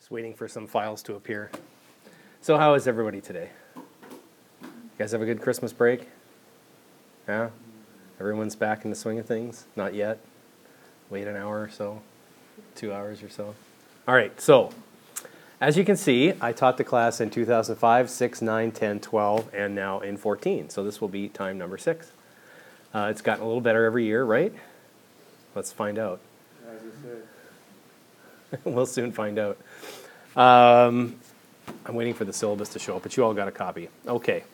Just waiting for some files to appear. So, how is everybody today? You guys have a good Christmas break? Yeah? Everyone's back in the swing of things? Not yet? Wait an hour or so? Two hours or so? All right, so as you can see, I taught the class in 2005, 6, 9, 10, 12, and now in 14. So this will be time number six. Uh, it's gotten a little better every year, right? Let's find out. We'll soon find out. Um, I'm waiting for the syllabus to show up, but you all got a copy. Okay.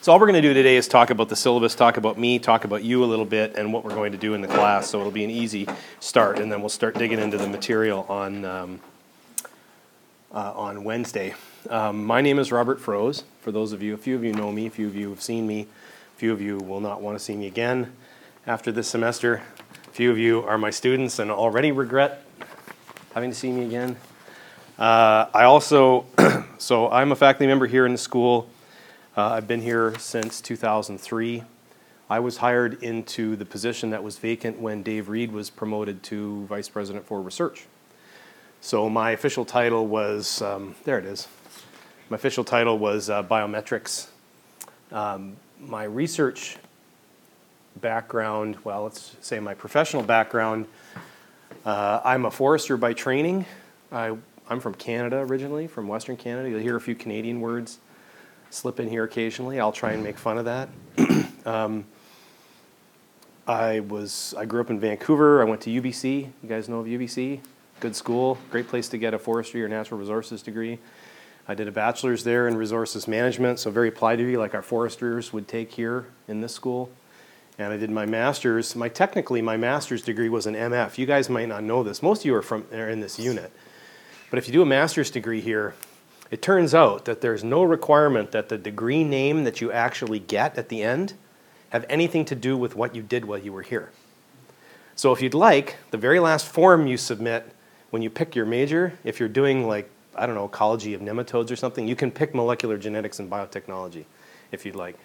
So all we're going to do today is talk about the syllabus, talk about me, talk about you a little bit, and what we're going to do in the class. So it'll be an easy start, and then we'll start digging into the material on um, uh, on Wednesday. Um, my name is Robert Froese. For those of you, a few of you know me, a few of you have seen me, a few of you will not want to see me again after this semester. A few of you are my students and already regret having to see me again. Uh, I also, so I'm a faculty member here in the school. Uh, I've been here since 2003. I was hired into the position that was vacant when Dave Reed was promoted to Vice President for Research. So my official title was, um, there it is. My official title was uh, biometrics. Um, my research background, well, let's say my professional background, uh, I'm a forester by training. I, I'm from Canada originally, from Western Canada. You'll hear a few Canadian words slip in here occasionally. I'll try and make fun of that. um, I was I grew up in Vancouver. I went to UBC. You guys know of UBC? Good school, great place to get a forestry or natural resources degree. I did a bachelor's there in resources management, so very applied degree like our foresters would take here in this school. And I did my master's. My technically my master's degree was an MF. You guys might not know this. Most of you are from are in this unit. But if you do a master's degree here, it turns out that there's no requirement that the degree name that you actually get at the end have anything to do with what you did while you were here. So if you'd like, the very last form you submit when you pick your major, if you're doing like, I don't know, ecology of nematodes or something, you can pick molecular genetics and biotechnology if you'd like.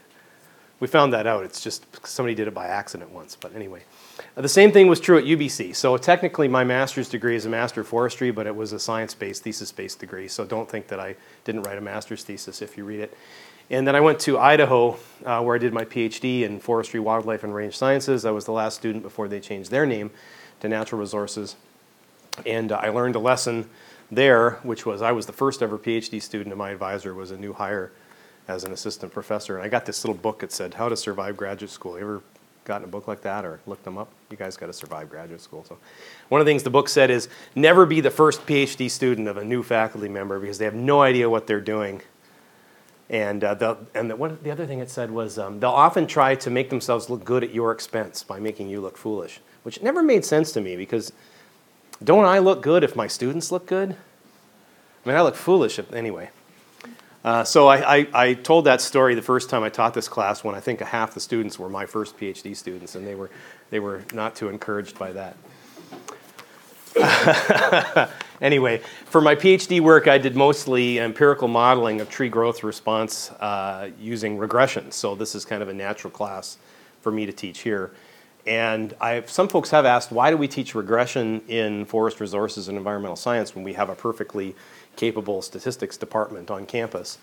We found that out. It's just somebody did it by accident once. But anyway, uh, the same thing was true at UBC. So technically, my master's degree is a master of forestry, but it was a science-based, thesis-based degree. So don't think that I didn't write a master's thesis if you read it. And then I went to Idaho, uh, where I did my PhD in forestry, wildlife, and range sciences. I was the last student before they changed their name to natural resources. And uh, I learned a lesson there, which was I was the first ever PhD student, and my advisor was a new hire as an assistant professor. And I got this little book that said How to Survive Graduate School. You ever gotten a book like that or looked them up? You guys got to survive graduate school. So, one of the things the book said is never be the first PhD student of a new faculty member because they have no idea what they're doing. And, uh, and the, the other thing it said was um, they'll often try to make themselves look good at your expense by making you look foolish, which never made sense to me because don't I look good if my students look good? I mean, I look foolish if, anyway. Uh, so I, I, I, told that story the first time I taught this class when I think half the students were my first PhD students, and they were, they were not too encouraged by that. anyway, for my PhD work, I did mostly empirical modeling of tree growth response uh, using regression. So this is kind of a natural class for me to teach here. And I, some folks have asked, why do we teach regression in forest resources and environmental science when we have a perfectly capable statistics department on campus?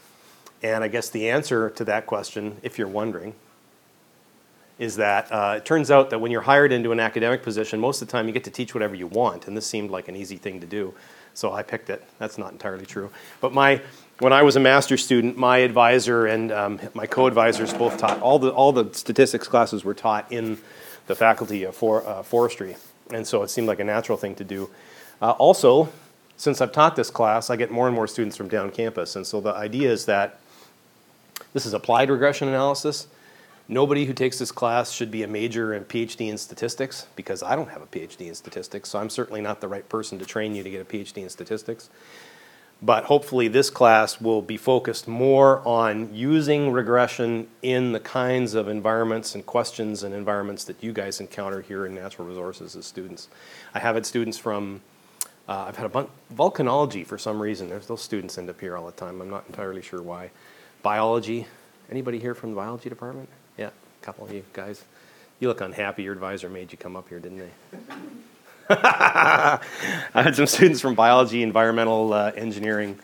And I guess the answer to that question, if you're wondering, is that uh, it turns out that when you're hired into an academic position, most of the time you get to teach whatever you want, and this seemed like an easy thing to do, so I picked it. That's not entirely true. But my, when I was a master's student, my advisor and um, my co-advisors both taught all the all the statistics classes were taught in the faculty of for, uh, forestry. And so it seemed like a natural thing to do. Uh, also, since I've taught this class, I get more and more students from down campus. And so the idea is that this is applied regression analysis. Nobody who takes this class should be a major and PhD in statistics because I don't have a PhD in statistics, so I'm certainly not the right person to train you to get a PhD in statistics. But hopefully, this class will be focused more on using regression in the kinds of environments and questions and environments that you guys encounter here in natural resources as students. I have had students from, uh, I've had a bunch, volcanology for some reason. There's those students end up here all the time. I'm not entirely sure why. Biology. Anybody here from the biology department? Yeah, a couple of you guys. You look unhappy. Your advisor made you come up here, didn't they? I had some students from biology, environmental uh, engineering,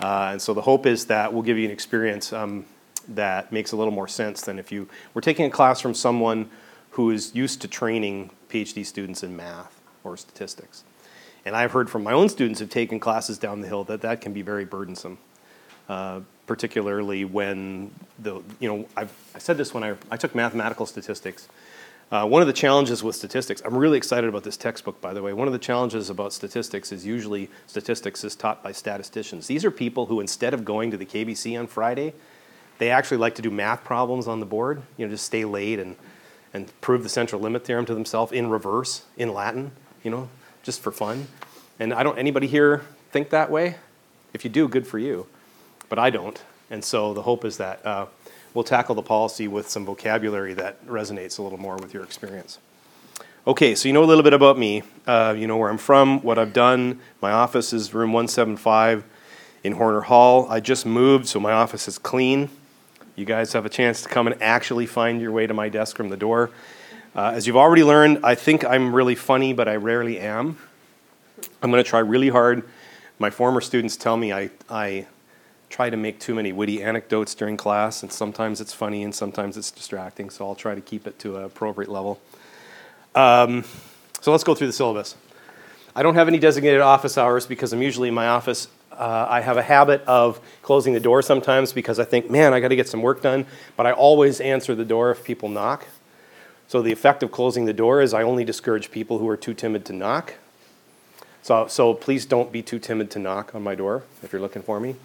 uh, and so the hope is that we'll give you an experience um, that makes a little more sense than if you were taking a class from someone who is used to training PhD students in math or statistics. And I've heard from my own students who've taken classes down the hill that that can be very burdensome, uh, particularly when the, you know, I've, I said this when I, I took mathematical statistics. Uh, one of the challenges with statistics, I'm really excited about this textbook, by the way. One of the challenges about statistics is usually statistics is taught by statisticians. These are people who, instead of going to the KBC on Friday, they actually like to do math problems on the board, you know, just stay late and, and prove the central limit theorem to themselves in reverse, in Latin, you know, just for fun. And I don't, anybody here think that way? If you do, good for you. But I don't. And so the hope is that uh, we'll tackle the policy with some vocabulary that resonates a little more with your experience. Okay, so you know a little bit about me. Uh, you know where I'm from, what I've done. My office is room 175 in Horner Hall. I just moved, so my office is clean. You guys have a chance to come and actually find your way to my desk from the door. Uh, as you've already learned, I think I'm really funny, but I rarely am. I'm going to try really hard. My former students tell me I, I try to make too many witty anecdotes during class, and sometimes it's funny and sometimes it's distracting, so I'll try to keep it to an appropriate level. Um, so let's go through the syllabus. I don't have any designated office hours because I'm usually in my office. Uh, I have a habit of closing the door sometimes because I think, man, I got to get some work done, but I always answer the door if people knock. So the effect of closing the door is I only discourage people who are too timid to knock. So, so please don't be too timid to knock on my door if you're looking for me.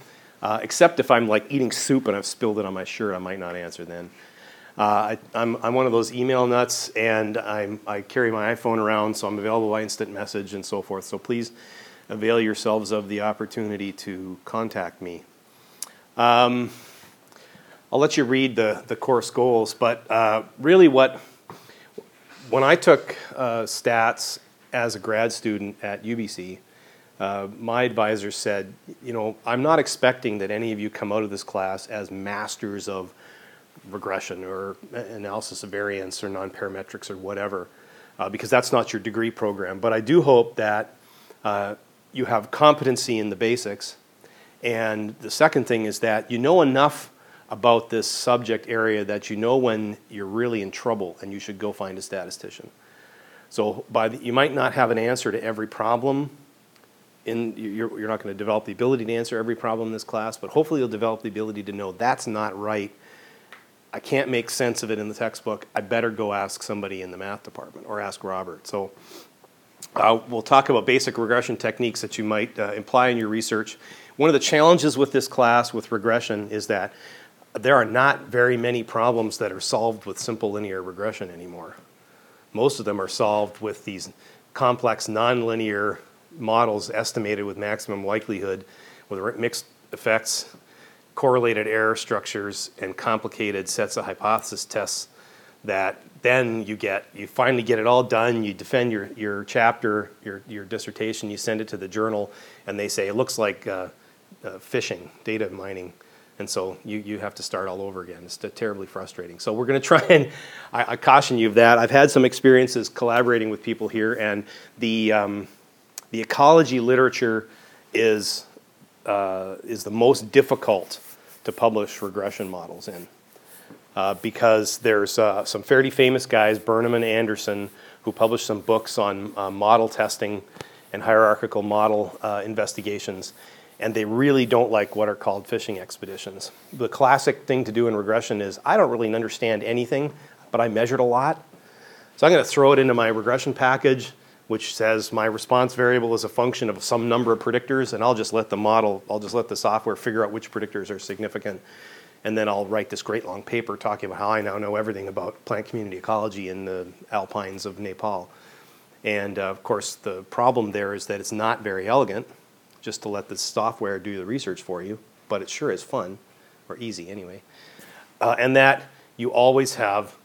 Uh, except if I'm like eating soup and I've spilled it on my shirt, I might not answer then. Uh, I, am I'm, I'm one of those email nuts, and I'm, I carry my iPhone around, so I'm available by instant message and so forth. So please avail yourselves of the opportunity to contact me. Um, I'll let you read the, the course goals, but uh, really, what when I took uh, stats as a grad student at UBC, uh, my advisor said, you know, I'm not expecting that any of you come out of this class as masters of regression or analysis of variance or nonparametrics or whatever, uh, because that's not your degree program. But I do hope that uh, you have competency in the basics. And the second thing is that you know enough about this subject area that you know when you're really in trouble and you should go find a statistician. So by the, you might not have an answer to every problem. In, you're, you're not going to develop the ability to answer every problem in this class, but hopefully you'll develop the ability to know that's not right. I can't make sense of it in the textbook. I better go ask somebody in the math department or ask Robert. So uh, we'll talk about basic regression techniques that you might uh, imply in your research. One of the challenges with this class with regression is that there are not very many problems that are solved with simple linear regression anymore. Most of them are solved with these complex nonlinear models estimated with maximum likelihood with mixed effects, correlated error structures, and complicated sets of hypothesis tests that then you get you finally get it all done you defend your, your chapter your, your dissertation you send it to the journal and they say it looks like uh, uh, fishing data mining and so you, you have to start all over again. It's terribly frustrating. So we're going to try and I, I, caution you of that. I've had some experiences collaborating with people here and the, um, the ecology literature is, uh, is the most difficult to publish regression models in uh, because there's uh, some fairly famous guys, Burnham and Anderson, who published some books on uh, model testing and hierarchical model uh, investigations, and they really don't like what are called fishing expeditions. The classic thing to do in regression is I don't really understand anything, but I measured a lot. So I'm going to throw it into my regression package, which says my response variable is a function of some number of predictors, and I'll just let the model, I'll just let the software figure out which predictors are significant and then I'll write this great long paper talking about how I now know everything about plant community ecology in the alpines of Nepal. And uh, of course, the problem there is that it's not very elegant just to let the software do the research for you, but it sure is fun, or easy anyway. Uh, and that you always have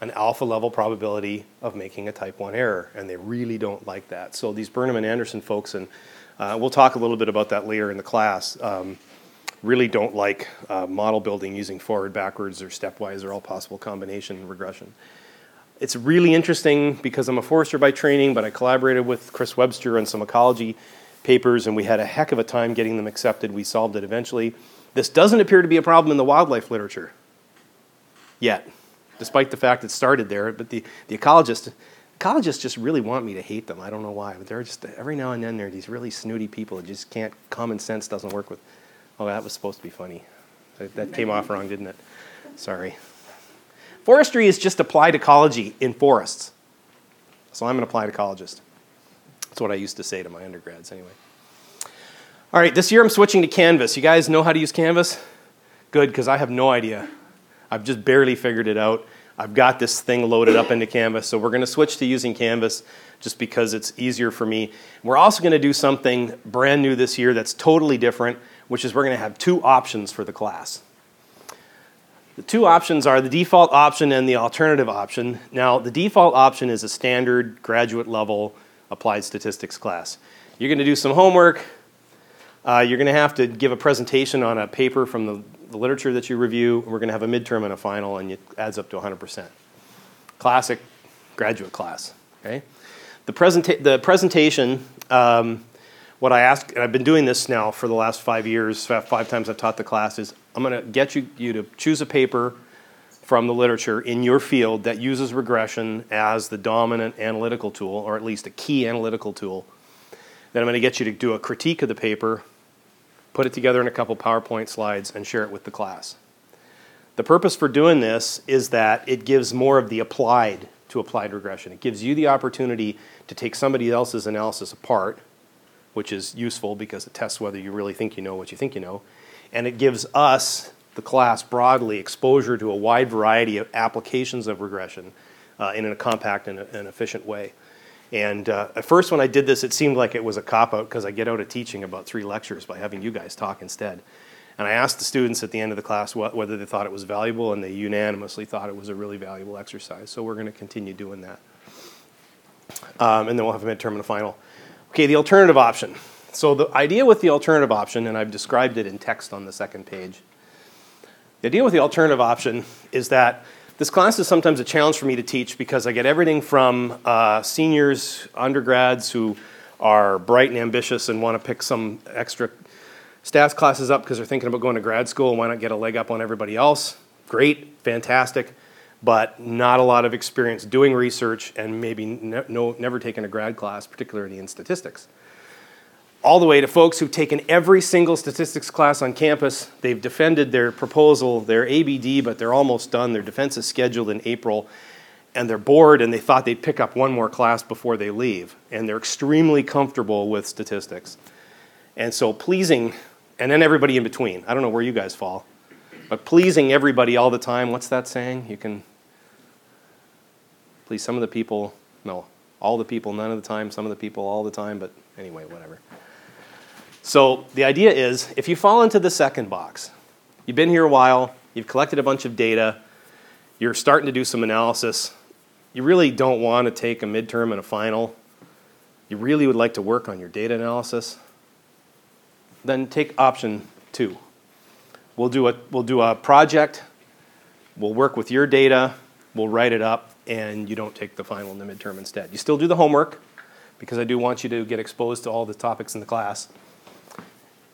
an alpha level probability of making a type 1 error, and they really don't like that. So these Burnham and Anderson folks, and uh, we'll talk a little bit about that later in the class. Um, really don't like uh, model building using forward, backwards, or stepwise, or all possible combination regression. it's really interesting because I'm a forester by training, but I collaborated with Chris Webster on some ecology papers, and we had a heck of a time getting them accepted. We solved it eventually. This doesn't appear to be a problem in the wildlife literature yet, despite the fact it started there. But the, the ecologists, ecologists just really want me to hate them. I don't know why, but they're just every now and then they're these really snooty people that just can't. Common sense doesn't work with. Oh, that was supposed to be funny. That, that came off wrong, didn't it? Sorry. Forestry is just applied ecology in forests. So I'm an applied ecologist. That's what I used to say to my undergrads, anyway. All right, this year I'm switching to Canvas. You guys know how to use Canvas? Good, because I have no idea. I've just barely figured it out. I've got this thing loaded up into Canvas, so we're going to switch to using Canvas just because it's easier for me. We're also going to do something brand new this year that's totally different, which is we're going to have two options for the class. The two options are the default option and the alternative option. Now, the default option is a standard graduate level applied statistics class. You're going to do some homework. Uh, you're going to have to give a presentation on a paper from the, the literature that you review. We're going to have a midterm and a final, and it adds up to 100%. Classic graduate class. Okay. The, presenta- the presentation, um, what I ask, and I've been doing this now for the last five years, five times I've taught the class, is I'm going to get you, you to choose a paper from the literature in your field that uses regression as the dominant analytical tool, or at least a key analytical tool. Then I'm going to get you to do a critique of the paper, put it together in a couple PowerPoint slides, and share it with the class. The purpose for doing this is that it gives more of the applied to applied regression. It gives you the opportunity to take somebody else's analysis apart, which is useful because it tests whether you really think you know what you think you know, and it gives us, the class broadly, exposure to a wide variety of applications of regression uh, in a compact and, efficient way. And uh, at first, when I did this, it seemed like it was a cop out because I get out of teaching about three lectures by having you guys talk instead. And I asked the students at the end of the class whether they thought it was valuable, and they unanimously thought it was a really valuable exercise. So we're going to continue doing that. Um, and then we'll have a midterm and a final. Okay, the alternative option. So the idea with the alternative option, and I've described it in text on the second page, the idea with the alternative option is that this class is sometimes a challenge for me to teach because I get everything from uh, seniors, undergrads who are bright and ambitious and want to pick some extra stats classes up because they're thinking about going to grad school and why not get a leg up on everybody else. Great, fantastic, but not a lot of experience doing research and maybe ne- no, never taken a grad class, particularly in statistics all the way to folks who've taken every single statistics class on campus. They've defended their proposal, their ABD, but they're almost done. Their defense is scheduled in April, and they're bored and they thought they'd pick up one more class before they leave. And they're extremely comfortable with statistics. And so pleasing, and then everybody in between. I don't know where you guys fall, but pleasing everybody all the time. What's that saying? You can please some of the people, no, all the people none of the time, some of the people all the time, but anyway, whatever. So the idea is if you fall into the second box, you've been here a while, you've collected a bunch of data, you're starting to do some analysis, you really don't want to take a midterm and a final, you really would like to work on your data analysis, then take option two. We'll do a, we'll do a project, we'll work with your data, we'll write it up, and you don't take the final and the midterm instead. You still do the homework, because I do want you to get exposed to all the topics in the class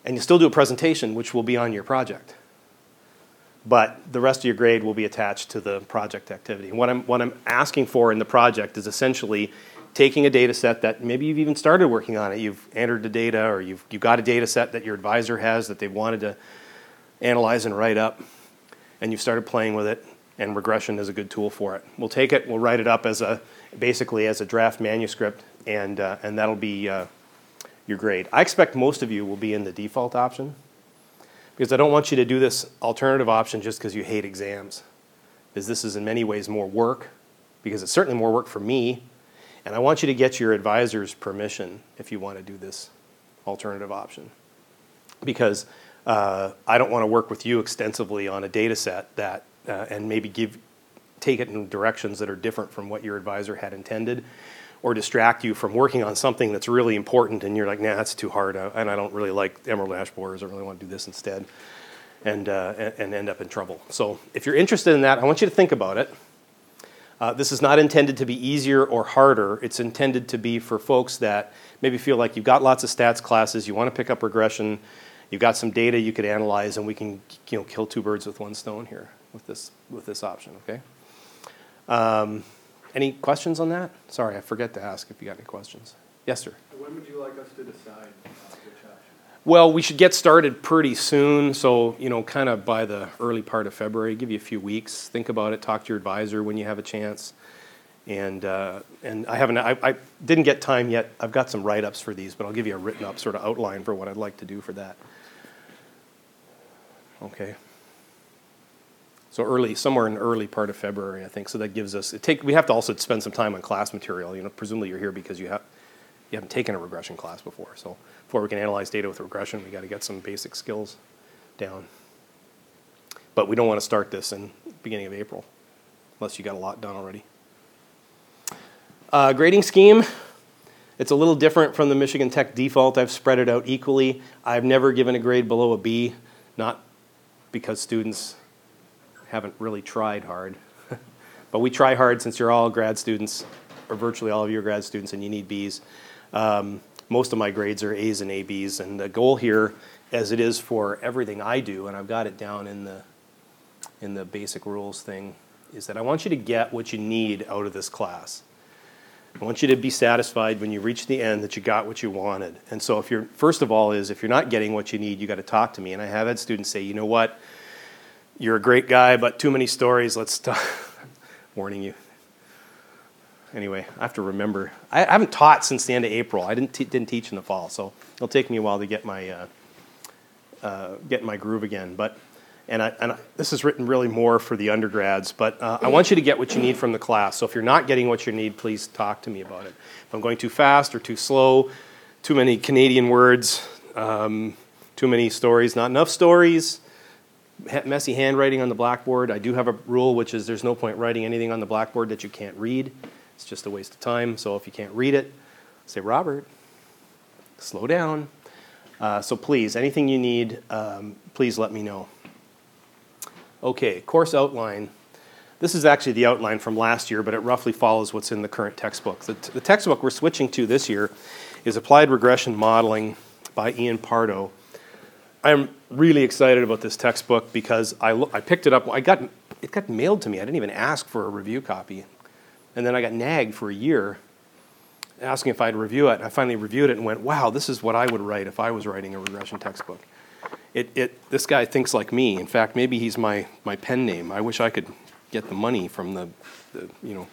and you still do a presentation, which will be on your project. But the rest of your grade will be attached to the project activity. What I'm, what I'm asking for in the project is essentially taking a data set that maybe you've even started working on it. You've entered the data, or you've, you've got a data set that your advisor has that they've wanted to analyze and write up, and you've started playing with it, and regression is a good tool for it. We'll take it, we'll write it up as a basically as a draft manuscript, and, uh, and that'll be uh, your grade. I expect most of you will be in the default option because I don't want you to do this alternative option just because you hate exams. Because this is in many ways more work, because it's certainly more work for me, and I want you to get your advisor's permission if you want to do this alternative option. Because uh, I don't want to work with you extensively on a data set that, uh, and maybe give, take it in directions that are different from what your advisor had intended or distract you from working on something that's really important and you're like, nah, that's too hard and I don't really like emerald ash borers. I really want to do this instead and, uh, and end up in trouble. So if you're interested in that, I want you to think about it. Uh, this is not intended to be easier or harder. It's intended to be for folks that maybe feel like you've got lots of stats classes, you want to pick up regression, you've got some data you could analyze, and we can you know, kill two birds with one stone here with this, with this option, okay? Um, any questions on that? Sorry, I forget to ask if you got any questions. Yes, sir. When would you like us to decide uh, which option? Well, we should get started pretty soon, so, you know, kind of by the early part of February, give you a few weeks. Think about it, talk to your advisor when you have a chance. And, uh, and I haven't, I, I didn't get time yet. I've got some write-ups for these, but I'll give you a written up sort of outline for what I'd like to do for that. Okay. So early, somewhere in early part of February, I think. So that gives us, it take, we have to also spend some time on class material. You know, presumably you're here because you have, you haven't taken a regression class before. So before we can analyze data with regression, we got to get some basic skills down. But we don't want to start this in beginning of April, unless you got a lot done already. Uh, grading scheme, it's a little different from the Michigan Tech default. I've spread it out equally. I've never given a grade below a B, not because students haven't really tried hard. but we try hard since you're all grad students, or virtually all of you are grad students, and you need Bs. Um, most of my grades are A's and ABs, and the goal here, as it is for everything I do, and I've got it down in the in the basic rules thing, is that I want you to get what you need out of this class. I want you to be satisfied when you reach the end that you got what you wanted. And so if you're first of all is if you're not getting what you need, you got to talk to me. And I have had students say, "You know what? You're a great guy, but too many stories. Let's stop." Warning you. Anyway, I have to remember. I, haven't taught since the end of April. I didn't, didn't teach in the fall, so it'll take me a while to get my uh, uh, get my groove again. But and, I, and I, this is written really more for the undergrads. But uh, I want you to get what you need from the class. So if you're not getting what you need, please talk to me about it. If I'm going too fast or too slow, too many Canadian words, um, too many stories, not enough stories, messy handwriting on the blackboard. I do have a rule, which is there's no point writing anything on the blackboard that you can't read. It's just a waste of time. So if you can't read it, say, Robert, slow down. Uh, so please, anything you need, um, please let me know. Okay, course outline. This is actually the outline from last year, but it roughly follows what's in the current textbook. The, t- the textbook we're switching to this year is Applied Regression Modeling by Iain Pardoe. I'm really excited about this textbook because I, lo- I picked it up. I got it got mailed to me. I didn't even ask for a review copy. And then I got nagged for a year asking if I'd review it. I finally reviewed it and went, wow, this is what I would write if I was writing a regression textbook. It, it, this guy thinks like me. In fact, maybe he's my, my pen name. I wish I could get the money from the, the you know,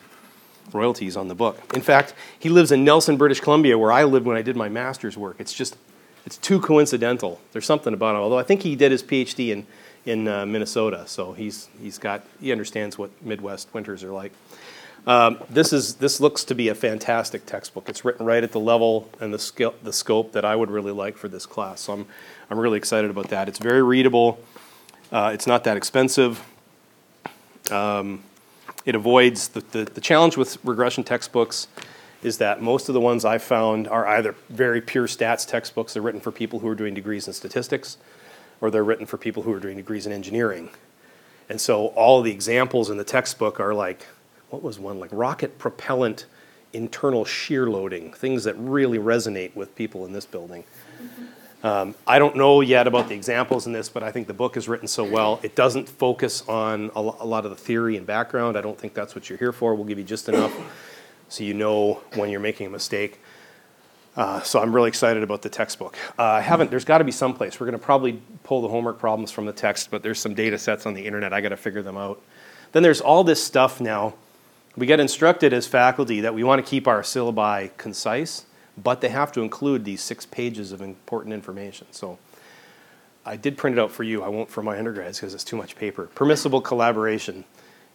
royalties on the book. In fact, he lives in Nelson, British Columbia, where I lived when I did my master's work. It's just, it's too coincidental. There's something about it. Although I think he did his PhD in, in uh, Minnesota, so he's, he's got, he understands what Midwest winters are like. Um, this is this looks to be a fantastic textbook. It's written right at the level and the skill, the scope that I would really like for this class. So I'm I'm really excited about that. It's very readable. Uh, it's not that expensive. Um, it avoids the, the the challenge with regression textbooks is that most of the ones I've found are either very pure stats textbooks. They're written for people who are doing degrees in statistics, or they're written for people who are doing degrees in engineering. And so all the examples in the textbook are like what was one like rocket propellant internal shear loading, things that really resonate with people in this building. Um, I don't know yet about the examples in this, but I think the book is written so well. It doesn't focus on a, a lot of the theory and background. I don't think that's what you're here for. We'll give you just enough so you know when you're making a mistake. Uh, so I'm really excited about the textbook. Uh, I haven't. There's got to be some place. We're going to probably pull the homework problems from the text, but there's some data sets on the internet. I got to figure them out. Then there's all this stuff now we get instructed as faculty that we want to keep our syllabi concise, but they have to include these six pages of important information. So I did print it out for you. I won't for my undergrads because it's too much paper. Permissible collaboration.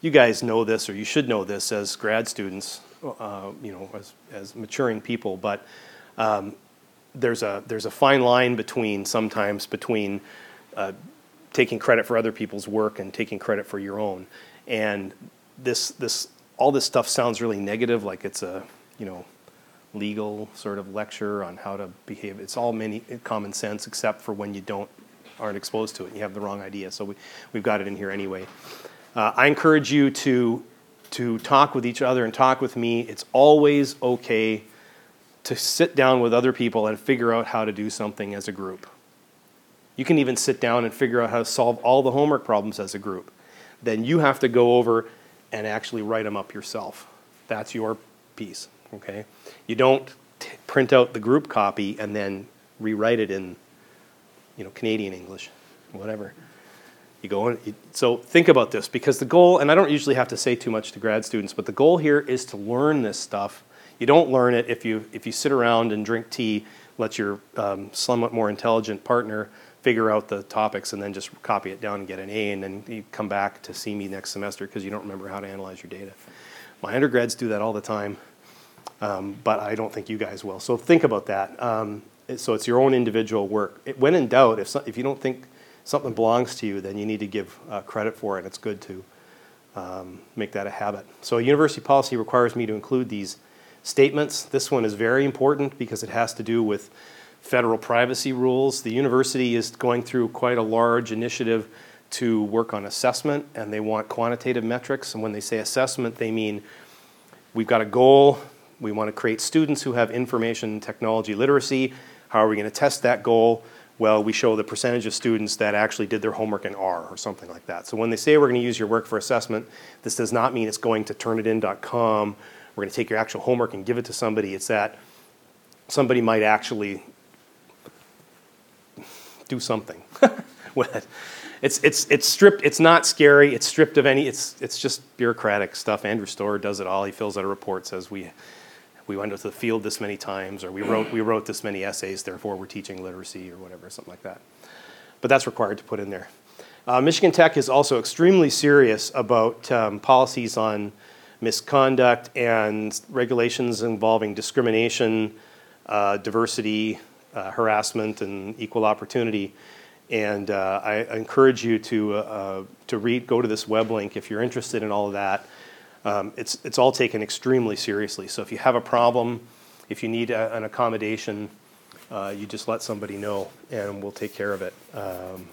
You guys know this, or you should know this as grad students, uh, you know, as, as maturing people. But um, there's a there's a fine line between sometimes between uh, taking credit for other people's work and taking credit for your own. And this this all this stuff sounds really negative, like it's a you know legal sort of lecture on how to behave. It's all many common sense, except for when you don't aren't exposed to it and you have the wrong idea. So we we've got it in here anyway. Uh, I encourage you to to talk with each other and talk with me. It's always okay to sit down with other people and figure out how to do something as a group. You can even sit down and figure out how to solve all the homework problems as a group. Then you have to go over and actually write them up yourself. That's your piece, okay? You don't t- print out the group copy and then rewrite it in, you know, Canadian English, whatever. You go you, so think about this because the goal, and I don't usually have to say too much to grad students, but the goal here is to learn this stuff. You don't learn it if you if you sit around and drink tea, let your um, somewhat more intelligent partner figure out the topics and then just copy it down and get an A, and then you come back to see me next semester because you don't remember how to analyze your data. My undergrads do that all the time, um, but I don't think you guys will. So think about that. Um, so it's your own individual work. When in doubt, if, so, if you don't think something belongs to you, then you need to give uh, credit for it. and It's good to um, make that a habit. So university policy requires me to include these statements. This one is very important because it has to do with federal privacy rules. The university is going through quite a large initiative to work on assessment, and they want quantitative metrics. And when they say assessment, they mean we've got a goal. We want to create students who have information technology literacy. How are we going to test that goal? Well, we show the percentage of students that actually did their homework in R or something like that. So when they say we're going to use your work for assessment, this does not mean it's going to turnitin.com. We're going to take your actual homework and give it to somebody. It's that somebody might actually do something with it. It's, it's, it's stripped, it's not scary, it's stripped of any, it's, it's just bureaucratic stuff. Andrew Storer does it all. He fills out a report, says we, we went to the field this many times, or we wrote, we wrote this many essays, therefore we're teaching literacy, or whatever, something like that. But that's required to put in there. Uh, Michigan Tech is also extremely serious about um, policies on misconduct and regulations involving discrimination, uh, diversity, uh, harassment, and equal opportunity. And uh, I, I encourage you to, uh, to read, go to this web link if you're interested in all of that. Um, it's, it's all taken extremely seriously. So if you have a problem, if you need a, an accommodation, uh, you just let somebody know and we'll take care of it. Um,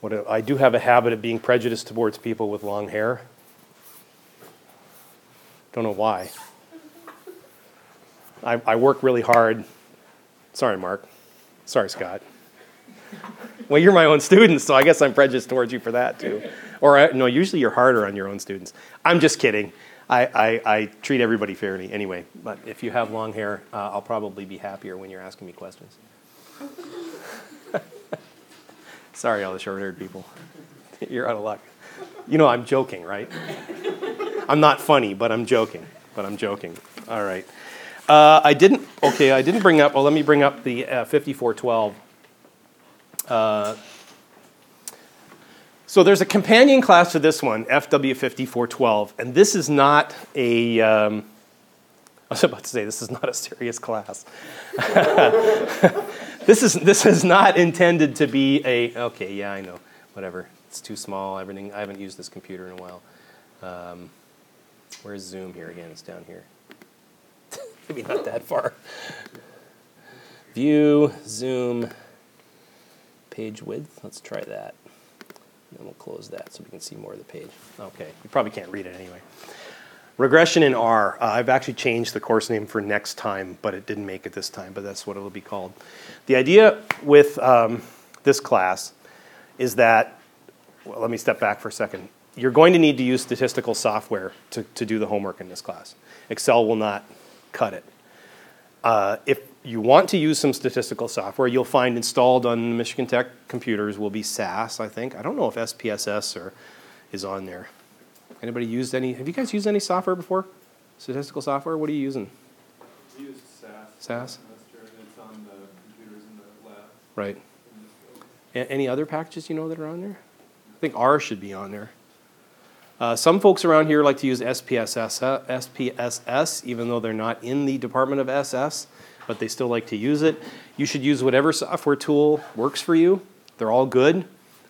what I do have a habit of being prejudiced towards people with long hair. Don't know why. I, I work really hard. Sorry, Mark. Sorry, Scott. Well, you're my own student, so I guess I'm prejudiced towards you for that too. Or I, no, usually you're harder on your own students. I'm just kidding. I, I, I treat everybody fairly anyway. But if you have long hair, uh, I'll probably be happier when you're asking me questions. Sorry, all the short-haired people. You're out of luck. You know I'm joking, right? I'm not funny, but I'm joking. But I'm joking. All right. Uh, I didn't. Okay, I didn't bring up. Well, let me bring up the uh, 5412. Uh, so there's a companion class to this one, FW5412, and this is not a. Um, I was about to say this is not a serious class. this is this is not intended to be a. Okay, yeah, I know. Whatever. It's too small. Everything. I haven't used this computer in a while. Um, where's Zoom here again? It's down here. Maybe not that far. View, zoom, page width. Let's try that. And we'll close that so we can see more of the page. Okay, you probably can't read it anyway. Regression in R. Uh, I've actually changed the course name for next time, but it didn't make it this time, but that's what it'll be called. The idea with um, this class is that, well, let me step back for a second. You're going to need to use statistical software to, to do the homework in this class. Excel will not cut it. Uh, if you want to use some statistical software, you'll find installed on Michigan Tech computers will be SAS, I think. I don't know if SPSS or is on there. Anybody used any? Have you guys used any software before? Statistical software? What are you using? We used SAS. SAS? That's true, and it's on the computers in the lab. Right. in this building. A- any other packages you know that are on there? I think R should be on there. Uh, some folks around here like to use SPSS, SPSS, even though they're not in the Department of SS, but they still like to use it. You should use whatever software tool works for you. They're all good.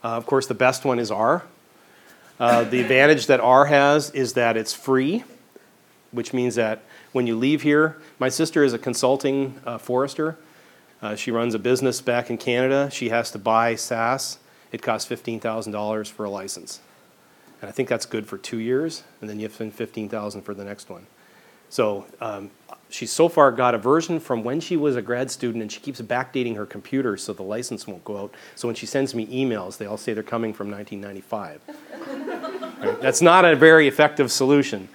Uh, of course, the best one is R. Uh, the advantage that R has is that it's free, which means that when you leave here, my sister is a consulting uh, forester. Uh, she runs a business back in Canada. She has to buy SAS. It costs $15,000 for a license. And I think that's good for two years, and then you have to spend fifteen thousand for the next one. So um, she's so far got a version from when she was a grad student, and she keeps backdating her computer so the license won't go out. So when she sends me emails, they all say they're coming from 1995. Right? That's not a very effective solution.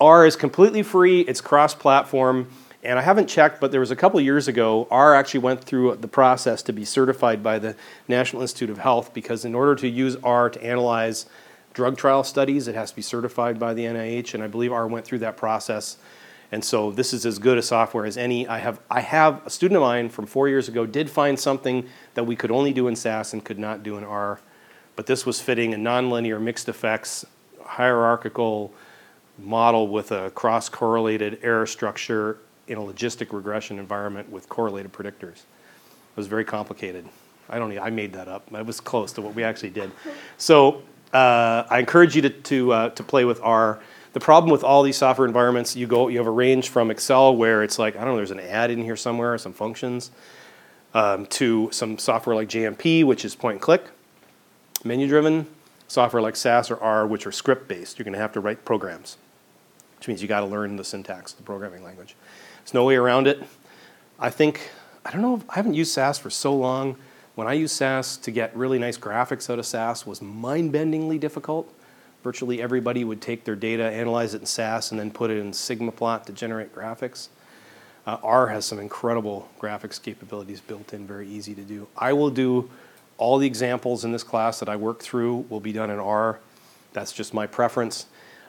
R is completely free. It's cross-platform, and I haven't checked, but there was a couple years ago. R actually went through the process to be certified by the National Institute of Health because in order to use R to analyze drug trial studies, it has to be certified by the NIH, and I believe R went through that process. And so this is as good a software as any. I have, I have a student of mine from four years ago did find something that we could only do in SAS and could not do in R, but this was fitting a nonlinear mixed effects hierarchical model with a cross-correlated error structure in a logistic regression environment with correlated predictors. It was very complicated. I don't. I made that up. It was close to what we actually did. So uh, I encourage you to to, uh, to play with R. The problem with all these software environments, you go, you have a range from Excel where it's like I don't know, there's an add in here somewhere, some functions, um, to some software like JMP, which is point and click, menu driven, software like SAS or R, which are script based. You're going to have to write programs, which means you got to learn the syntax, the programming language. There's no way around it. I think I don't know. I haven't used SAS for so long. When I used SAS to get really nice graphics out of SAS was mind-bendingly difficult. Virtually everybody would take their data, analyze it in SAS, and then put it in Sigma plot to generate graphics. Uh, R has some incredible graphics capabilities built in, very easy to do. I will do all the examples in this class that I work through will be done in R. That's just my preference.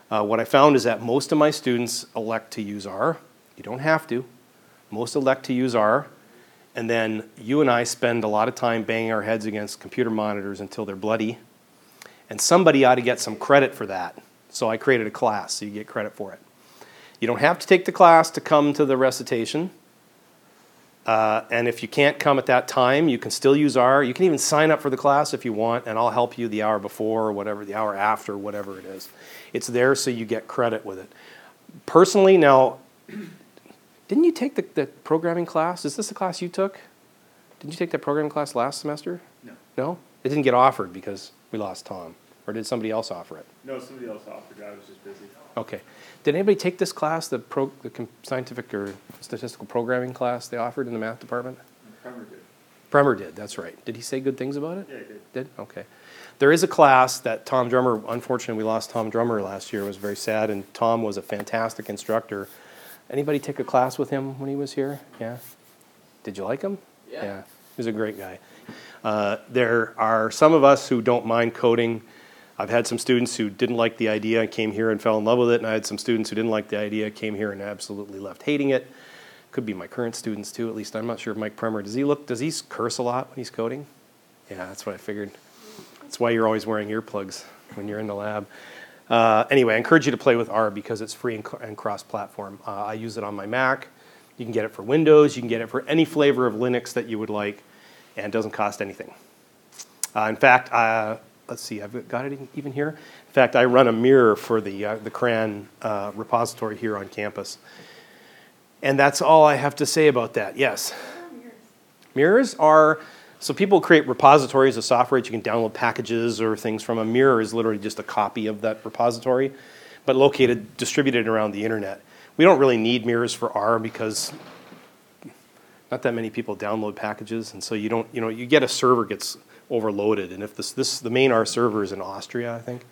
Uh, what I found is that most of my students elect to use R. You don't have to. Most elect to use R. And then you and I spend a lot of time banging our heads against computer monitors until they're bloody. And somebody ought to get some credit for that. So I created a class so you get credit for it. You don't have to take the class to come to the recitation. Uh, and if you can't come at that time, you can still use R. You can even sign up for the class if you want, and I'll help you the hour before or whatever, the hour after, whatever it is. It's there so you get credit with it. Personally, now, didn't you take the, the programming class? Is this the class you took? Didn't you take that programming class last semester? No. No? It didn't get offered because we lost Tom. Or did somebody else offer it? No, somebody else offered. It. I was just busy. Okay. Did anybody take this class, the, pro, the scientific or statistical programming class they offered in the math department? Premer did. Premer did, that's right. Did he say good things about it? Yeah, he did. Did? Okay. There is a class that Tom Drummer, unfortunately, we lost Tom Drummer last year. It was very sad, and Tom was a fantastic instructor. Anybody take a class with him when he was here? Yeah? Did you like him? Yeah. He was a great guy. Uh, there are some of us who don't mind coding. I've had some students who didn't like the idea and came here and fell in love with it, and I had some students who didn't like the idea, came here and absolutely left hating it. Could be my current students too, at least. I'm not sure if Mike Premer, does he look, does he curse a lot when he's coding? Yeah, that's what I figured. That's why you're always wearing earplugs when you're in the lab. Uh, anyway, I encourage you to play with R because it's free and, and cross-platform. Uh, I use it on my Mac. You can get it for Windows. You can get it for any flavor of Linux that you would like, and it doesn't cost anything. Uh, in fact, uh, let's see, I've got it even here. In fact, I run a mirror for the uh, the CRAN uh, repository here on campus, and that's all I have to say about that. Yes. Mirrors are so people create repositories of software that you can download packages or things from. A mirror is literally just a copy of that repository, but located distributed around the internet. We don't really need mirrors for R because not that many people download packages, and so you don't. You know, you get a server gets overloaded, and if this this the main R server is in Austria, I think.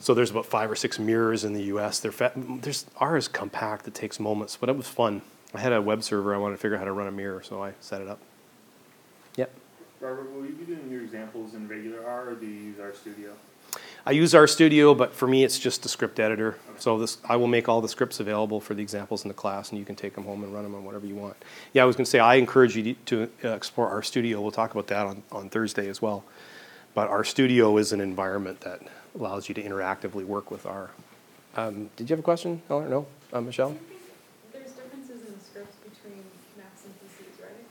So there's about five or six mirrors in the U.S. They're fa- there's R is compact. It takes moments, but it was fun. I had a web server. I wanted to figure out how to run a mirror, so I set it up. Yep. Robert, will you be doing your examples in regular R or do you use R Studio? I use RStudio, but for me, it's just a script editor. So this, I will make all the scripts available for the examples in the class, and you can take them home and run them on whatever you want. Yeah, I was going to say I encourage you to to, uh, explore RStudio. We'll talk about that on, on Thursday as well. But RStudio is an environment that allows you to interactively work with R. Um, did you have a question, Eleanor? No, uh, Michelle. Do you think there's differences in the scripts between Macs and PCs, right?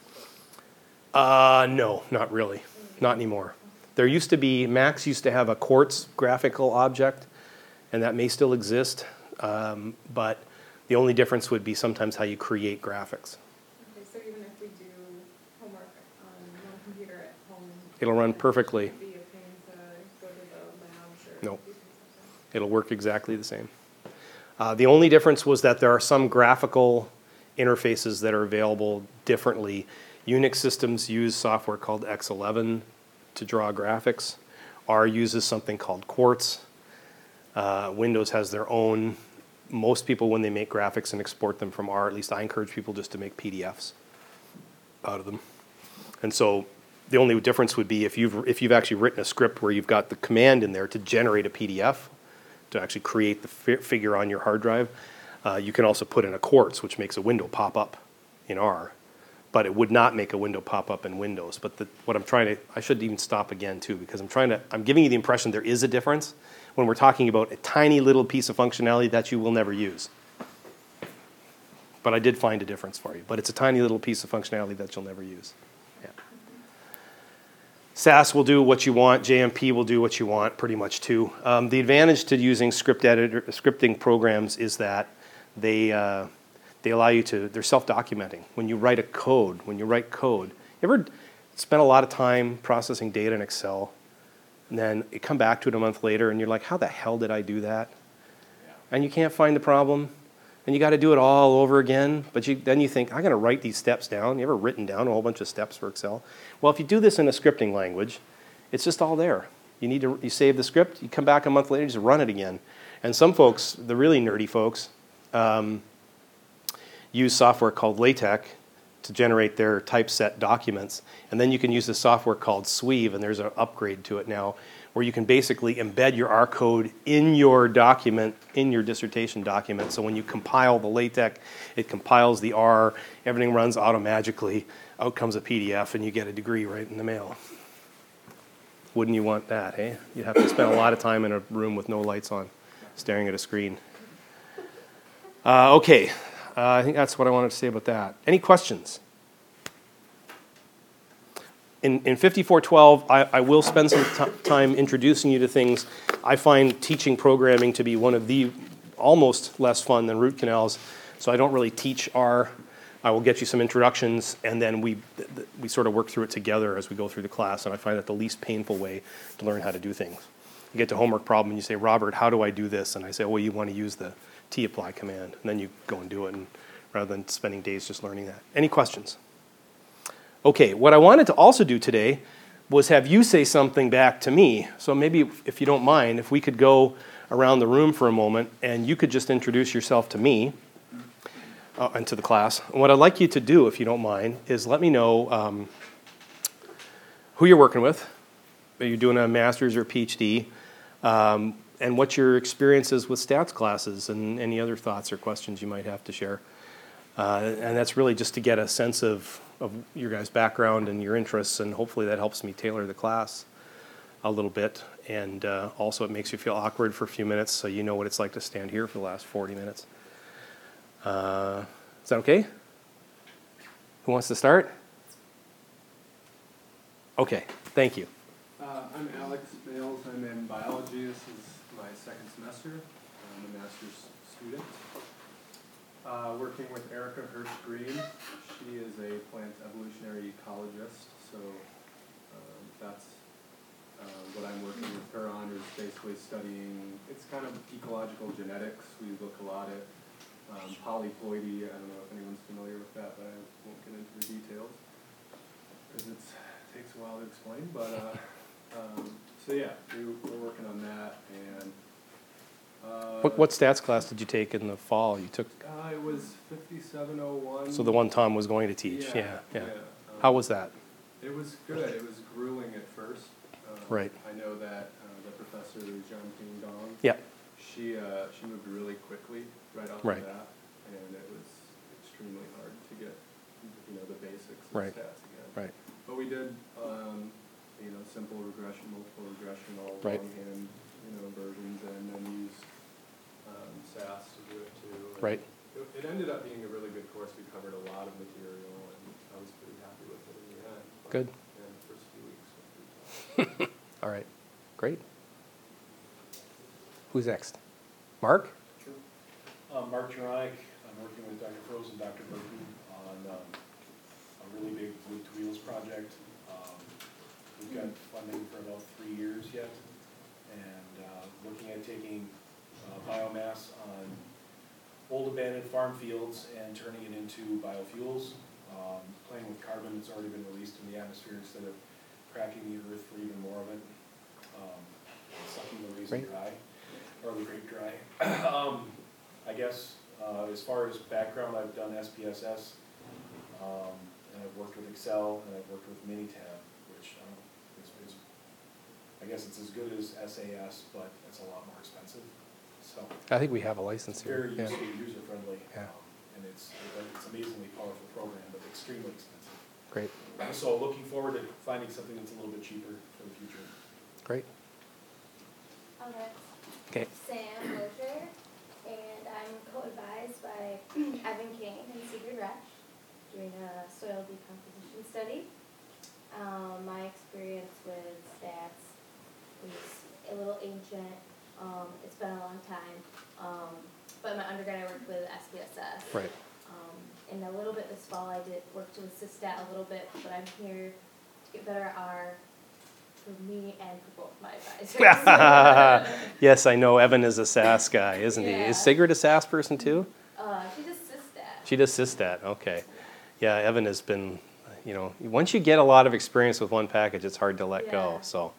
Uh, no, not really. Not anymore. There used to be, Macs used to have a quartz graphical object, and that may still exist, um, but the only difference would be sometimes how you create graphics. Okay, so even if we do homework on one computer at home. It'll run perfectly. shouldn't Be a pain to go to the labs or. Nope. It'll work exactly the same. Uh, the only difference was that there are some graphical interfaces that are available differently. Unix systems use software called X11 to draw graphics. R uses something called Quartz. Uh, Windows has their own. Most people, when they make graphics and export them from R, at least I encourage people just to make PDFs out of them. And so the only difference would be if you've, if you've actually written a script where you've got the command in there to generate a PDF, to actually create the fi- figure on your hard drive, uh, you can also put in a quartz, which makes a window pop up in R. But it would not make a window pop up in Windows. But the, what I'm trying to, I should even stop again too, because I'm trying to, I'm giving you the impression there is a difference when we're talking about a tiny little piece of functionality that you will never use. But I did find a difference for you. But it's a tiny little piece of functionality that you'll never use. Yeah. SAS will do what you want. JMP will do what you want, pretty much too. Um, the advantage to using script editor, scripting programs is that they uh, they allow you to. They're self-documenting. When you write a code, when you write code, you ever spend a lot of time processing data in Excel, and then you come back to it a month later, and you're like, "How the hell did I do that?" And you can't find the problem, and you got to do it all over again. But you, then you think, "I got to write these steps down." You ever written down a whole bunch of steps for Excel? Well, if you do this in a scripting language, it's just all there. You need to you save the script. You come back a month later, you just run it again. And some folks, the really nerdy folks, um, use software called LaTeX to generate their typeset documents. And then you can use the software called Sweave, and there's an upgrade to it now, where you can basically embed your R code in your document, in your dissertation document. So when you compile the LaTeX, it compiles the R, everything runs automagically, out comes a PDF, and you get a degree right in the mail. Wouldn't you want that, hey? You'd have to spend a lot of time in a room with no lights on, staring at a screen. Uh, okay, uh, I think that's what I wanted to say about that. Any questions? In, in 5412, I, I will spend some t- time introducing you to things. I find teaching programming to be one of the almost less fun than root canals, so I don't really teach R. I will get you some introductions, and then we, we sort of work through it together as we go through the class, and I find that the least painful way to learn how to do things. You get to homework problem, and you say, Robert, how do I do this? And I say, well, you want to use the tapply command, and then you go and do it, and, rather than spending days just learning that. Any questions? Okay, what I wanted to also do today was have you say something back to me. So maybe, if you don't mind, if we could go around the room for a moment and you could just introduce yourself to me uh, and to the class. And what I'd like you to do, if you don't mind, is let me know um, who you're working with. Are you doing a master's or PhD? Um, and what your experience is with stats classes and any other thoughts or questions you might have to share. Uh, and that's really just to get a sense of, of your guys' background and your interests, and hopefully that helps me tailor the class a little bit. And uh, also, it makes you feel awkward for a few minutes so you know what it's like to stand here for the last 40 minutes. Uh, is that okay? Who wants to start? Okay, thank you. Uh, I'm Alex Bales. I'm in biology. This is second semester. I'm a master's student. Uh, working with Erica Hirsch Green. She is a plant evolutionary ecologist. So um, that's uh, what I'm working with her on is basically studying, it's kind of ecological genetics. We look a lot at um, polyploidy. I don't know if anyone's familiar with that, but I won't get into the details because it takes a while to explain. But uh, um, so yeah, we, we're working on that. And What, what stats class did you take in the fall? You took, Uh, it was 5701. so the one Tom was going to teach, yeah, yeah. How was that? It was good. It was grueling at first. Um, Right. I know that uh, the professor, John King Dong, Yeah, she uh, she moved really quickly right off Right. the bat, and it was extremely hard to get you know the basics of Right. stats again. right, But we did um, you know simple regression, multiple regression, all Right. longhand you know versions, and then used um, SAS to do it too. And right. It, it ended up being a really good course. We covered a lot of material, and I was pretty happy with it in the end. But, Good. Yeah, the first few weeks were pretty tough. All right, great. Who's next? Mark? Sure. Um, Mark Juronic, I'm working with Dr. Froese and Dr. Burton on, um, a really big wood to wheels project. Um, We've got funding for about three years yet, and, uh, looking at taking uh, biomass on old abandoned farm fields and turning it into biofuels, um, playing with carbon that's already been released in the atmosphere instead of cracking the earth for even more of it, um, sucking the raisin Great. dry, or the grape dry. Um, I guess, uh, as far as background, I've done SPSS, um, and I've worked with Excel, and I've worked with Minitab, which, I don't know, is, is, I guess it's as good as SAS, but it's a lot more expensive, so. I think we have a license It's here. very Yeah. user, user friendly. Yeah. um, And it's, it's amazingly powerful program, but extremely expensive. Great, So looking forward to finding something that's a little bit cheaper for the future. great. Okay. Okay. Sam Locher, and I'm co-advised by Evan Kane and Sigrid Resh, doing a soil decomposition study. Um, my experience with stats is a little ancient, um, it's been a long time. Um, but in my undergrad, I worked with SPSS. Right. Um, and a little bit this fall, I did, worked with Systat a little bit, but I'm here to get better at R for me and for both my advisors. yes, I know Evan is a SAS guy, isn't he? Is Sigrid a SAS person too? Uh, she does Systat. She does Systat. Okay. Yeah, Evan has been, you know, once you get a lot of experience with one package, it's hard to let go. So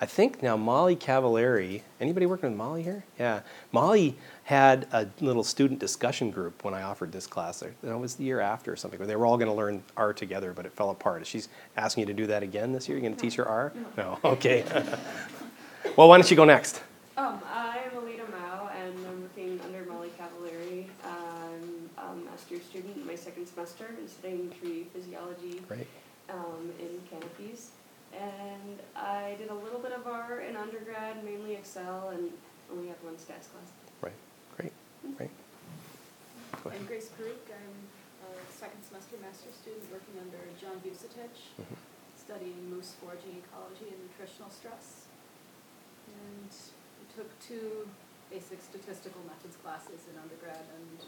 I think now Molly Cavaleri, anybody working with Molly here? Yeah. Molly had a little student discussion group when I offered this class. It was the year after or something, where they were all going to learn R together, but it fell apart. She's asking you to do that again this year? You're going to teach her R? No. Okay. well, why don't you go next? Um, I'm Alita Mao, and I'm working under Molly Cavaleri. I'm a master's student in my second semester studying tree physiology Great. um, in canopies. And I did a little bit of R in undergrad, mainly Excel, and only had one stats class. Right. Great. Great. Go ahead. I'm Grace Paruk, I'm a second semester master's student working under John Vucetich, Mhm. studying moose foraging ecology and nutritional stress. And we took two basic statistical methods classes in undergrad, and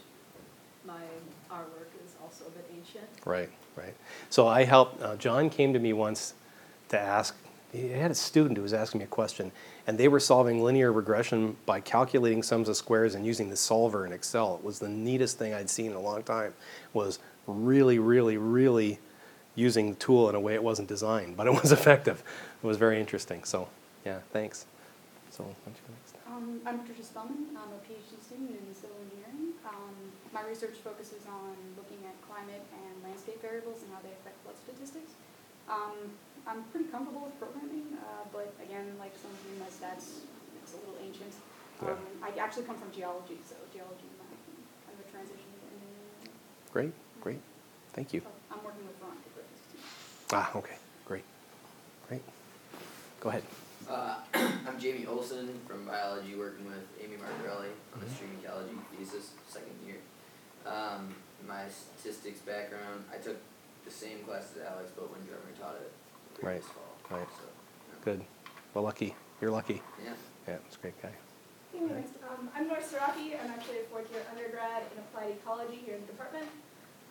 my R work is also a bit ancient. Right, right. So I helped, uh, John came to me once to ask, he had a student who was asking me a question, and they were solving linear regression by calculating sums of squares and using the solver in Excel. It was the neatest thing I'd seen in a long time, was really, really, really using the tool in a way it wasn't designed, but it was effective. It was very interesting, so, yeah, thanks. So, why don't you go next? Um, I'm Patricia Spellman. I'm a PhD student in civil engineering. Um, my research focuses on looking at climate and landscape variables and how they affect flood statistics. Um, I'm pretty comfortable with programming, uh, but again, like some of you, my stats, it's a little ancient. Yeah. Um, I actually come from geology, so geology and math, and kind of a transition to engineering. Great, great, thank you. So I'm working with Veronica Griffiths too. Ah, okay, great, great. Go ahead. Uh, I'm Jamie Olson from biology, working with Amy Marcarelli on the Mhm. stream ecology thesis, second year. Um, my statistics background, I took the same class as Alex, but when Drummer taught it the Right, right. Good. Well, lucky. You're lucky. Yeah. Yeah, it's a great guy. Anyways, um, I'm North Saraki. I'm actually a fourth year undergrad in applied ecology here in the department.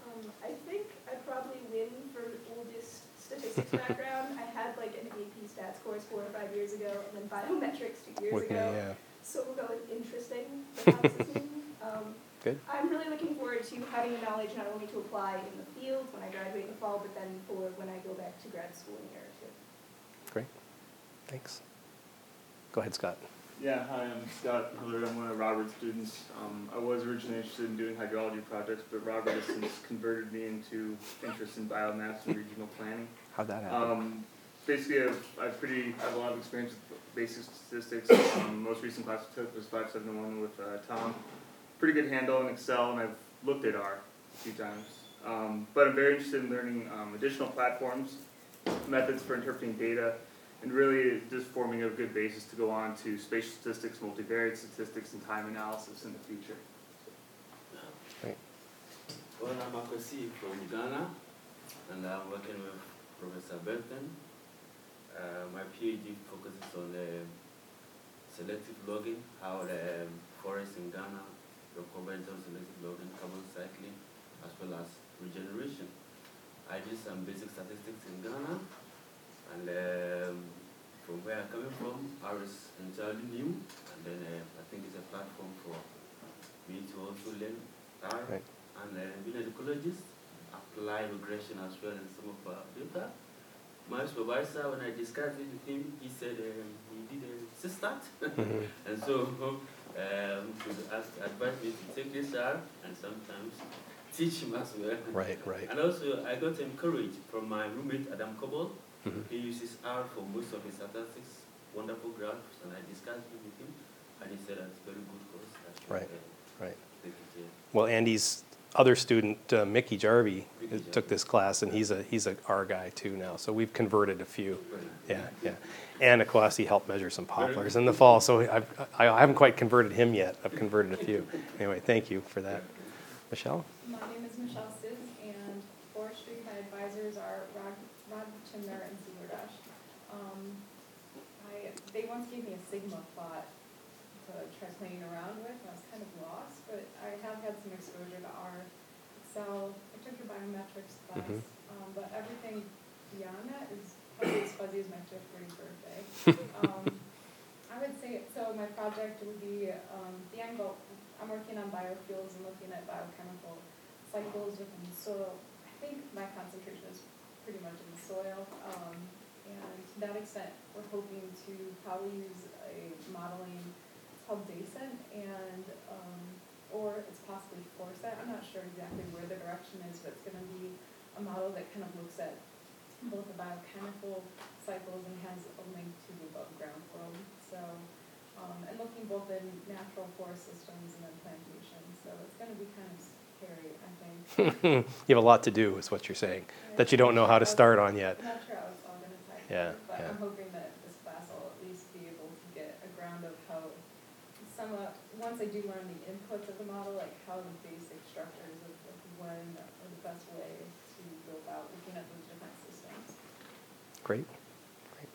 Um, I think I probably win for oldest statistics background. I had like an AP stats course four or five years ago, and then biometrics two years With me, ago. yeah. So we'll go with interesting. perhaps this means. um, Good. I'm really looking forward to having the knowledge not only to apply in the field when I graduate in the fall, but then for when I go back to grad school in a year or two. Great. Thanks. Go ahead, Scott. Yeah, hi, I'm Scott Hillard. I'm one of Robert's students. Um, I was originally interested in doing hydrology projects, but Robert has since converted me into interest in biomass and regional planning. How'd that happen? Um, basically, I've, I've pretty, I have a lot of experience with basic statistics. Um, most recent class I took was 571 with uh, Tom. Pretty good handle in Excel, and I've looked at R a few times. Um, but I'm very interested in learning um, additional platforms, methods for interpreting data, and really just forming a good basis to go on to spatial statistics, multivariate statistics, and time analysis in the future. Great. Well, I'm Akosi from Ghana, and I'm working with Professor Benton. Uh, my PhD focuses on the selective logging, how the um, forests in Ghana recover on selective logging, carbon cycling, as well as regeneration. I did some basic statistics in Ghana, and um, from where I'm coming from, was entirely new, and then uh, I think it's a platform for me to also learn R Right. and uh, being an ecologist, apply regression as well in some of our data. My supervisor, when I discussed it with him, he said um, he did a CSTAT, Mhm. and so um, he asked, advised me to take this R and sometimes teach him as well. Right, right. And also, I got encouraged from my roommate Adam Kobol. Mhm. He uses R for most of his statistics, wonderful graphs, and I discussed it with him, and he said that's very good course. Should, Right, right. Well, Andy's other student, uh, Mickey Jarvie, Mickey took this class, and he's a he's a R guy too now. So we've converted a few. Yeah, yeah. And he helped measure some poplars in the fall. So I've, I, haven't quite converted him yet. I've converted a few. Anyway, thank you for that, Michelle. My name is Michelle Siz, and forestry, my advisors are Rod, Rod Chimner and Cedar Dash. Um, I, they once gave me a Sigma plot to try playing around with, I was kind of lost, but I have had some exposure to R, Excel, I took your biometrics class, Mhm. um, but everything beyond that is probably as fuzzy as my fifth grade birthday. Um, I would say, so my project would be, um, the end goal, I'm working on biofuels and looking at biochemical cycles within the soil. I think my concentration is pretty much in the soil, um, and to that extent, we're hoping to probably use a modeling, it's called DayCent, and, um, or it's possibly Foresight, I'm not sure exactly where the direction is, but it's gonna be a model that kind of looks at both the biochemical cycles and has a link to the above ground world, so, um, and looking both in natural forest systems and then plantations, so it's gonna be kind of scary, I think. you have a lot to do, is what you're saying, that you don't know how to start on yet. I'm not sure all gonna tie Yeah, but yeah. I'm hoping that this class will at least be able to get a ground of how some, once I do learn the inputs of the model, like how the basic structures of, of when, or the best way to go about looking at those different systems. Great. Great.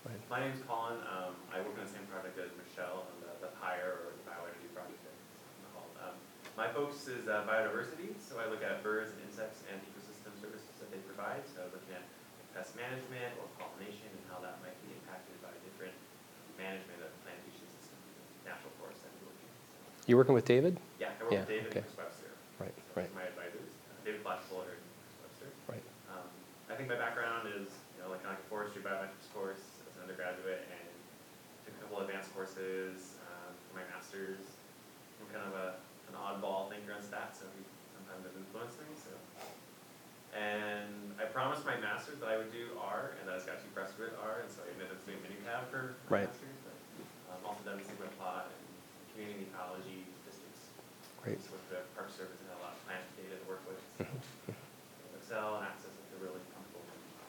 Go ahead. My name's Colin. Um, I work on the same project as Michelle on the, the PIRE or the bioenergy project. it's called. Um, my focus is uh, biodiversity, so I look at birds and insects and ecosystem services that they provide. So looking at pest management or pollination and how that might be impacted by different management of plantation systems and natural forests that we're looking at. So, You working with David? yeah, I work Yeah, with David okay. and Chris Webster. Right, So right. My advisors, uh, David Flaspohler and Chris Webster. Right. Um, I think my background is, you know, like forestry biometrics course as an undergraduate and took a couple advanced courses um, for my master's. I'm kind of a, an oddball thinker on stats, so he sometimes has influenced me. So, and I promised my master's that I would do R, and I just got too pressed with R, and so I admitted to doing Minitab for my Right. master's. But um, also done Sigma plot community ecology statistics. Great. So with the Park Service and a lot of plant data to work with. So Mm-hmm. Excel and access to really comfortable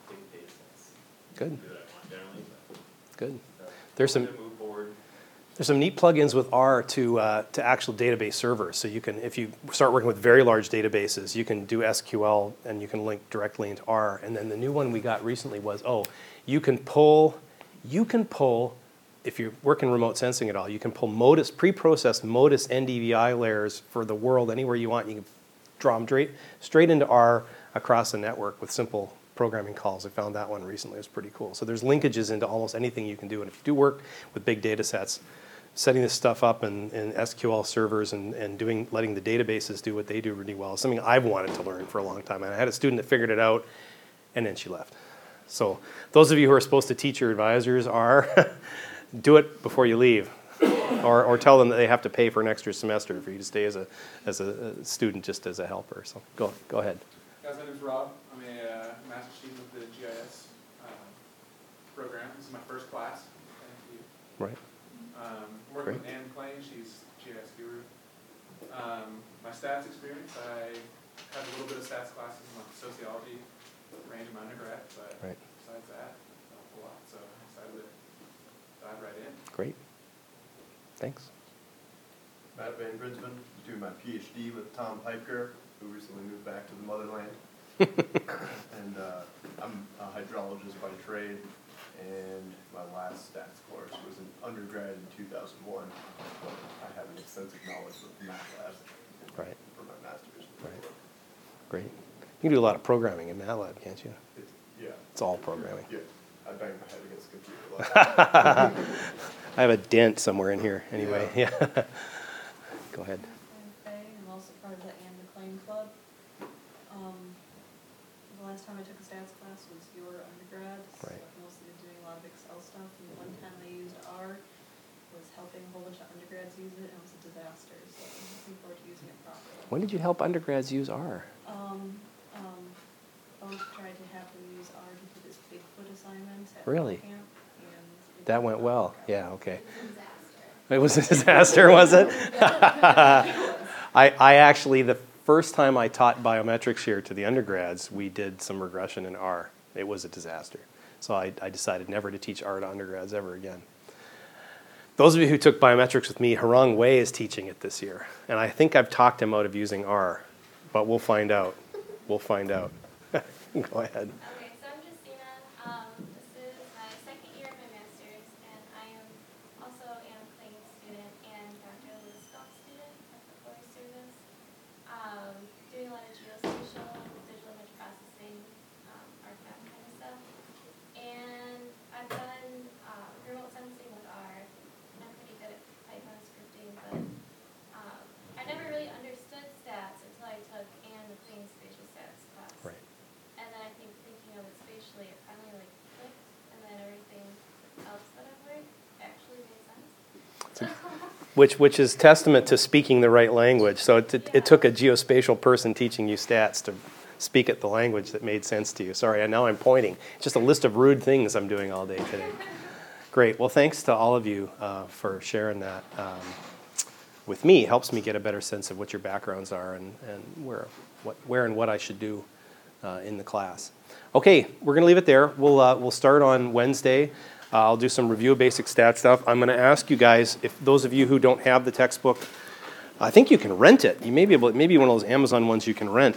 big data sets. Good. Do what I want generally, but. Good. so There's hoping some- to Move forward. There's some neat plugins with R to uh, to actual database servers. So you can, if you start working with very large databases, you can do SQL and you can link directly into R. And then the new one we got recently was oh, you can pull, you can pull, if you're working remote sensing at all, you can pull Modis pre-processed Modis NDVI layers for the world anywhere you want. You can draw them straight straight into R across the network with simple programming calls. I found that one recently. It was pretty cool. So there's linkages into almost anything you can do. And if you do work with big data sets, setting this stuff up in, in SQL servers and, and doing letting the databases do what they do really well is something I've wanted to learn for a long time. And I had a student that figured it out, and then she left. So those of you who are supposed to teach your advisors are do it before you leave. Or, or tell them that they have to pay for an extra semester for you to stay as a, as a student, just as a helper. So go, go ahead. Guys, my name's Rob. I'm a uh, master student with the GIS uh, program. This is my first class. Thank you. Right. Um, I'm working with Ann McLean. She's GIS guru. Um, my stats experience, I had a little bit of stats classes in like sociology range of my undergrad, but Right. besides that, not a whole lot. So I decided to dive right in. Great. Thanks. Matt Van Grinsven, doing my PhD with Tom Pypker, who recently moved back to the motherland. and uh, I'm a hydrologist by trade, and my last stats course was an undergrad in 2001. But I have an extensive knowledge of the MATLAB Right. for my master's. Right. Great. You can do a lot of programming in MATLAB, can't you? It's, yeah, It's all programming. yeah. I banged my head against the computer. I have a dent somewhere in here. Anyway, yeah. Go ahead. I'm also part of the Anne McLean Club. Um, the last time I took a stats class was your undergrad, so Right. I've mostly been doing a lot of Excel stuff, and the one time I used R was helping a whole bunch of undergrads use it, and it was a disaster, so I'm looking forward to using it properly. When did you help undergrads use R? Um, um, both tried to have them use R to do this Bigfoot assignment at Really? camp, and. That went well. Yeah. Okay. It was a disaster, was it? I, I actually, the first time I taught biometrics here to the undergrads, we did some regression in R. It was a disaster. So I, I decided never to teach R to undergrads ever again. Those of you who took biometrics with me, Harang Wei is teaching it this year. And I think I've talked him out of using R, but we'll find out. We'll find out. Go ahead. Okay, so I'm Justina. Um, this is my second year of my master's, and I am also Anna McLean student and Dr. Lewis Galt student at the Forest Service. Um, doing a lot of geospatial, digital image processing, um, archive kind of stuff. And I've done uh, remote sensing with R. And I'm pretty good at Python scripting, but um, I never really understood stats until I took Anne McLean's spatial stats class. Right. And then I think thinking of it spatially, it finally like clicked, and then everything else that I've learned actually made sense. Which, which is testament to speaking the right language. So it, it, it took a geospatial person teaching you stats to speak at the language that made sense to you. Sorry, and now I'm pointing. Just a list of rude things I'm doing all day today. Great. Well, thanks to all of you uh, for sharing that um, with me. It helps me get a better sense of what your backgrounds are and, and where, what, where and what I should do uh, in the class. Okay, we're going to leave it there. We'll, uh, we'll start on Wednesday. Uh, I'll do some review of basic stat stuff. I'm going to ask you guys, if those of you who don't have the textbook, I think you can rent it. You may be able, maybe one of those Amazon ones you can rent.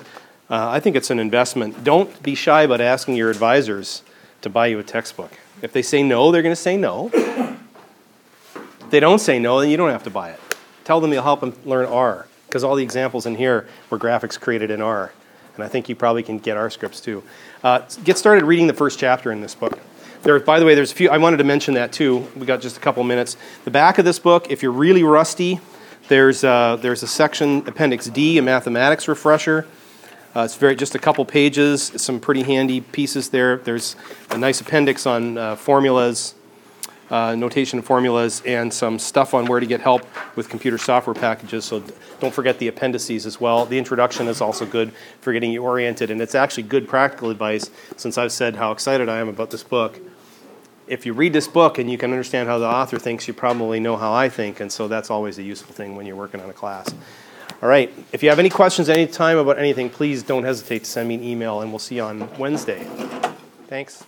Uh, I think it's an investment. Don't be shy about asking your advisors to buy you a textbook. If they say no, they're going to say no. If they don't say no, then you don't have to buy it. Tell them you'll help them learn R, because all the examples in here were graphics created in R. And I think you probably can get R scripts too. Uh, get started reading the first chapter in this book. There, by the way, there's a few. I wanted to mention that too. We got just a couple minutes. The back of this book, if you're really rusty, there's uh, there's a section, Appendix D, a mathematics refresher. Uh, it's very just a couple pages, some pretty handy pieces there. There's a nice appendix on uh, formulas, uh, notation formulas, and some stuff on where to get help with computer software packages. So don't forget the appendices as well. The introduction is also good for getting you oriented, and it's actually good practical advice since I've said how excited I am about this book. If you read this book and you can understand how the author thinks, you probably know how I think, and so that's always a useful thing when you're working on a class. All right, if you have any questions any time about anything, please don't hesitate to send me an email, and we'll see you on Wednesday. Thanks.